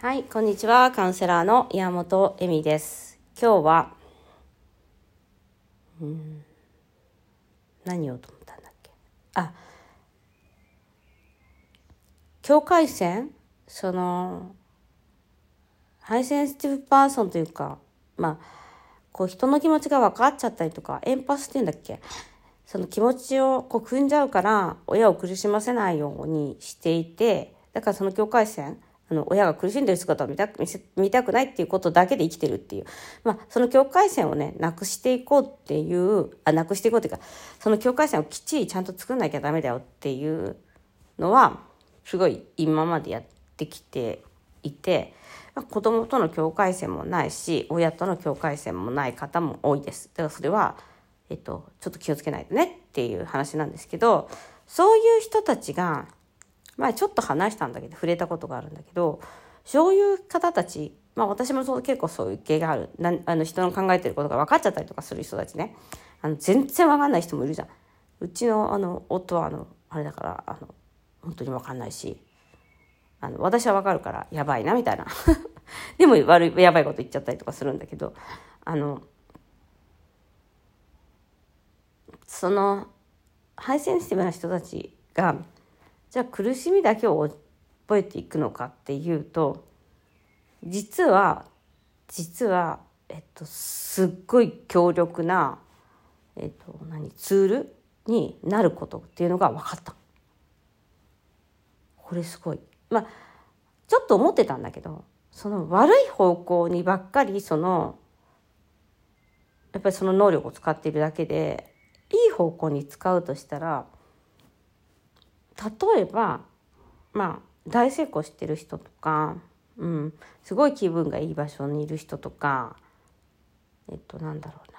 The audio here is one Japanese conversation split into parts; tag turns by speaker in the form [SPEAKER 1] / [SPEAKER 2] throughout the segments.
[SPEAKER 1] はい、こんにちは。カウンセラーの岩本恵美です。今日は、うん、何をと思ったんだっけ？あ、境界線？その、 High Sensitive Person というか、まあ、こう人の気持ちが分かっちゃったりとか、エンパスっていうんだっけ？その気持ちをこう汲んじゃうから、親を苦しませないようにしていて、だからその境界線、あの、親が苦しんでる姿を見たく、見せ、見たくないっていうことだけで生きてるっていう。まあ、その境界線をね、なくしていこうっていう、あ、なくしていこうっていうか、その境界線をきっちりちゃんと作んなきゃダメだよっていうのは、すごい今までやってきていて、まあ、子供との境界線もないし、親との境界線もない方も多いです。だからそれは、えっと、ちょっと気をつけないとねっていう話なんですけど、そういう人たちが、前ちょっと話したんだけど、触れたことがあるんだけど、そういう方たち、まあ私もそう結構そういう系がある。なあの人の考えてることが分かっちゃったりとかする人たちね。あの全然分かんない人もいるじゃん。うちのあの夫はあの、あれだから、あの、本当に分かんないし、あの、私は分かるからやばいなみたいな。でも悪い、やばいこと言っちゃったりとかするんだけど、あの、その、ハイセンシティブな人たちが、じゃあ苦しみだけを覚えていくのかっていうと実は実はえっとすっごい強力なえっと何ツールになることっていうのが分かった。これすごい。まあちょっと思ってたんだけどその悪い方向にばっかりそのやっぱりその能力を使っているだけでいい方向に使うとしたら例えばまあ大成功してる人とか、うん、すごい気分がいい場所にいる人とかえっとなんだろうな。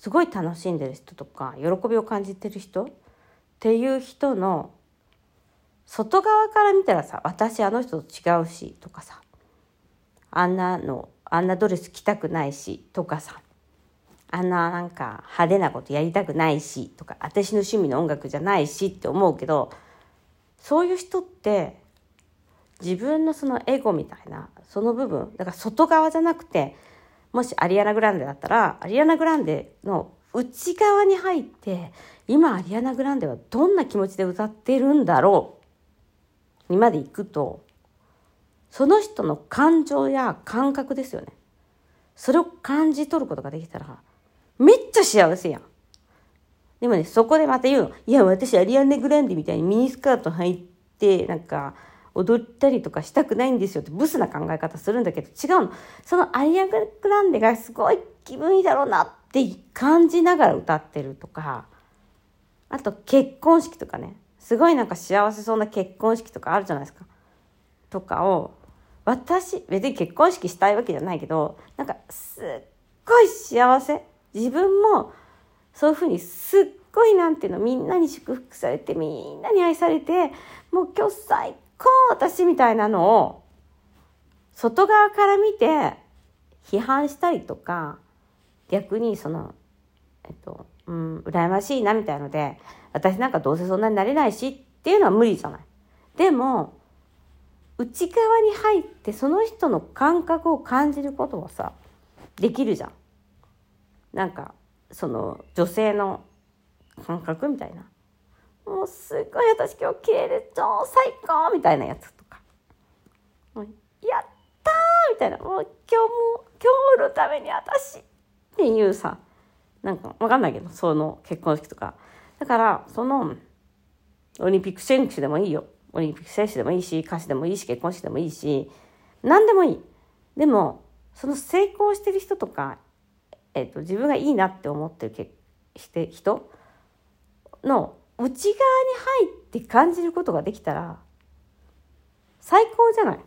[SPEAKER 1] すごい楽しんでる人とか喜びを感じてる人っていう人の外側から見たらさ私あの人と違うしとかさあんなのあんなドレス着たくないしとかさあんななんか派手なことやりたくないしとか私の趣味の音楽じゃないしって思うけどそういう人って自分のそのエゴみたいなその部分だから外側じゃなくてもしアリアナ・グランデだったらアリアナ・グランデの内側に入って今アリアナ・グランデはどんな気持ちで歌ってるんだろうにまで行くとその人の感情や感覚ですよね。それを感じ取ることができたらめっちゃ幸せやん。でもね、そこでまた言うの。いや、私、アリアンネ・グランデみたいにミニスカート履いて、なんか、踊ったりとかしたくないんですよってブスな考え方するんだけど、違うの。そのアリアン・グランデがすごい気分いいだろうなって感じながら歌ってるとか、あと結婚式とかね、すごいなんか幸せそうな結婚式とかあるじゃないですか。とかを、私、別に結婚式したいわけじゃないけど、なんか、すっごい幸せ。自分も、そういうふうにすっごいなんていうのみんなに祝福されてみんなに愛されてもう今日最高私みたいなのを外側から見て批判したりとか逆にそのえっとうん羨ましいなみたいので私なんかどうせそんなになれないしっていうのは無理じゃない。でも内側に入ってその人の感覚を感じることはさできるじゃん。なんかその女性の感覚みたいな。もうすごい私今日綺麗で超最高みたいなやつとか。やったーみたいな。もう今日も今日のために私っていうさなんかわかんないけどその結婚式とか。だからそのオリンピック選手でもいいよ。オリンピック選手でもいいし歌手でもいいし結婚式でもいいし何でもいい。でもその成功してる人とかえっと、自分がいいなって思ってるけして人の内側に入って感じることができたら最高じゃない。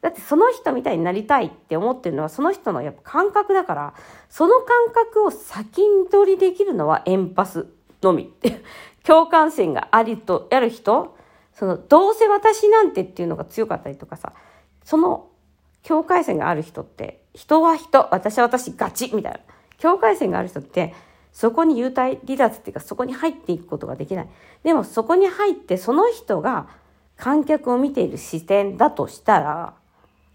[SPEAKER 1] だってその人みたいになりたいって思ってるのはその人のやっぱ感覚だからその感覚を先取りできるのはエンパスのみ。共感線がありとやる人そのどうせ私なんてっていうのが強かったりとかさその境界線がある人って人は人私は私ガチみたいな境界線がある人ってそこに幽体離脱っていうかそこに入っていくことができないでもそこに入ってその人が観客を見ている視点だとしたら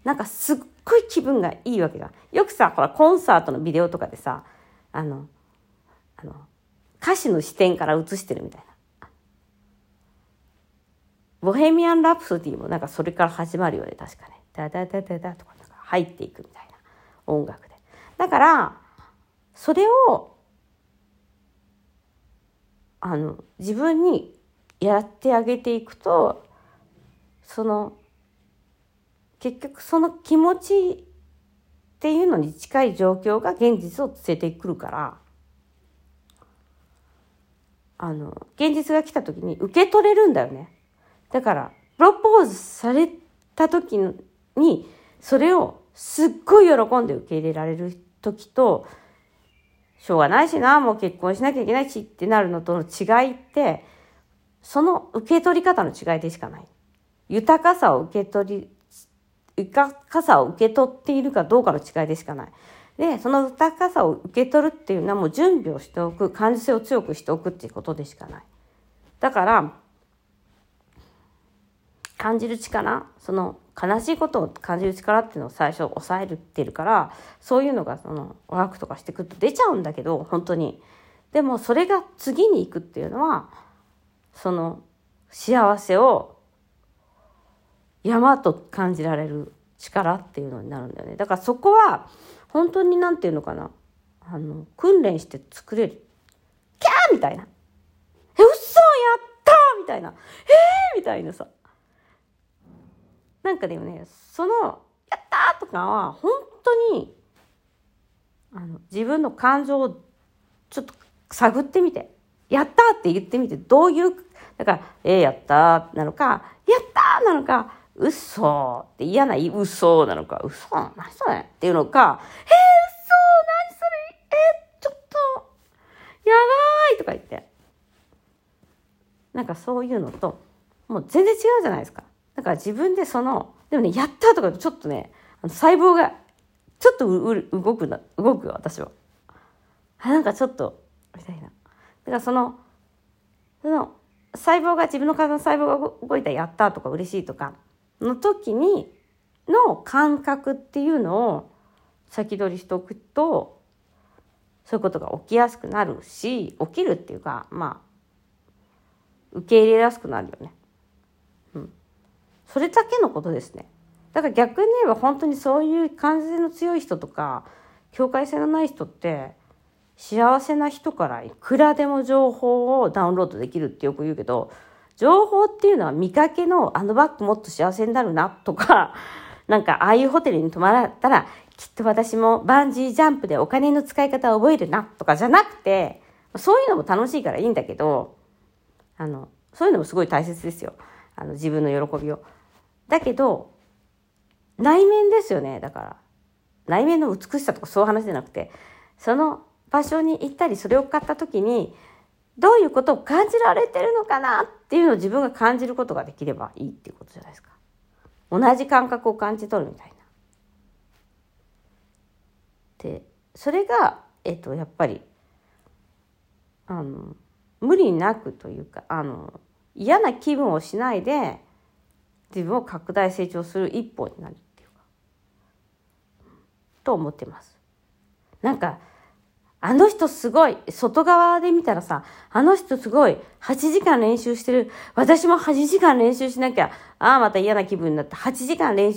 [SPEAKER 1] なんかすっごい気分がいいわけじゃん。よくさ、ほら、コンサートのビデオとかでさ、あの、あの、歌手の視点から映してるみたいな。ボヘミアン・ラプソディもなんかそれから始まるよね、確かね。ダダダダダとかなんか入っていくみたいな音楽で。だから、それを、あの、自分にやってあげていくと、その、結局その気持ちっていうのに近い状況が現実を連れてくるから、あの、現実が来た時に受け取れるんだよね。だから、プロポーズされた時に、それをすっごい喜んで受け入れられる時と、しょうがないしな、もう結婚しなきゃいけないしってなるのとの違いって、その受け取り方の違いでしかない。豊かさを受け取り、豊かさを受け取っているかどうかの違いでしかない。で、その豊かさを受け取るっていうのはもう準備をしておく、感受性を強くしておくっていうことでしかない。だから、感じる力、その悲しいことを感じる力っていうのを最初抑えるってるから、そういうのがそのワークとかしてくると出ちゃうんだけど、本当に。でもそれが次に行くっていうのは、その幸せを山と感じられる力っていうのになるんだよね。だからそこは、本当になんていうのかな。あの、訓練して作れる。キャーみたいな。え、嘘やったみたいな。えーみたいなさ。なんかでもね、その、やったとかは、本当に、あの、自分の感情をちょっと探ってみて。やったって言ってみて、どういう、だから、えー、やったなのか、やったなのか、嘘って嫌な嘘なのか、嘘何それっていうのか、えー、嘘何それえー、ちょっと、やばいとか言って。なんかそういうのと、もう全然違うじゃないですか。だから自分でその、でもね、やったとかちょっとね、細胞が、ちょっとう動くな、動くよ、私は。あ、なんかちょっと、みたいな。だからその、その、細胞が、自分の体の細胞が動いたやったとか嬉しいとか、の時に、の感覚っていうのを先取りしておくと、そういうことが起きやすくなるし、起きるっていうか、まあ、受け入れやすくなるよね。それだけのことですね。だから逆に言えば本当にそういう感性の強い人とか、境界線のない人って、幸せな人からいくらでも情報をダウンロードできるってよく言うけど、情報っていうのは見かけのあのバッグもっと幸せになるなとか、なんかああいうホテルに泊まったらきっと私もバンジージャンプでお金の使い方を覚えるなとかじゃなくて、そういうのも楽しいからいいんだけど、あの、そういうのもすごい大切ですよ。あの、自分の喜びを。だけど、内面ですよね、だから。内面の美しさとかそういう話じゃなくて、その場所に行ったり、それを買った時に、どういうことを感じられてるのかなっていうのを自分が感じることができればいいっていうことじゃないですか。同じ感覚を感じ取るみたいな。で、それが、えっと、やっぱり、あの、無理なくというか、あの、嫌な気分をしないで、自分を拡大成長する一歩になるっていうか、と思ってます。なんか、あの人すごい、外側で見たらさ、あの人すごい、8時間練習してる。私も8時間練習しなきゃ、ああ、また嫌な気分になって、8時間練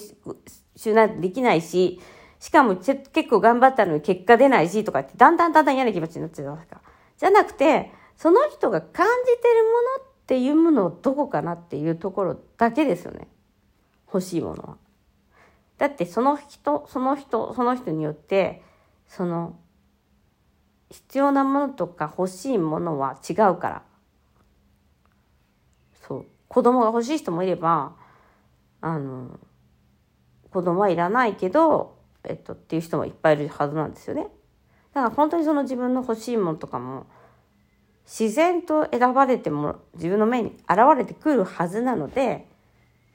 [SPEAKER 1] 習なんてできないし、しかも結構頑張ったのに結果出ないし、とかって、だんだんだんだん嫌な気持ちになっちゃうじゃないですか。じゃなくて、その人が感じてるものってていうものをどこかなっていうところだけですよね。欲しいものは。だってその人、その人、その人によって、その、必要なものとか欲しいものは違うから。そう。子供が欲しい人もいれば、あの、子供はいらないけど、えっと、っていう人もいっぱいいるはずなんですよね。だから本当にその自分の欲しいものとかも、自然と選ばれても、自分の目に現れてくるはずなので、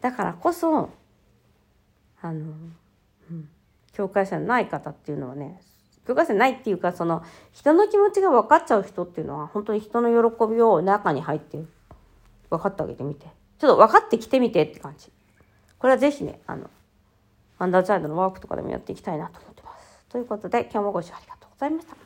[SPEAKER 1] だからこそ、あの、うん、境界線ない方っていうのはね、境界線ないっていうか、その、人の気持ちが分かっちゃう人っていうのは、本当に人の喜びを中に入って分かってあげてみて。ちょっと分かってきてみてって感じ。これはぜひね、あの、アンダーチャイルドのワークとかでもやっていきたいなと思ってます。ということで今日もご視聴ありがとうございました。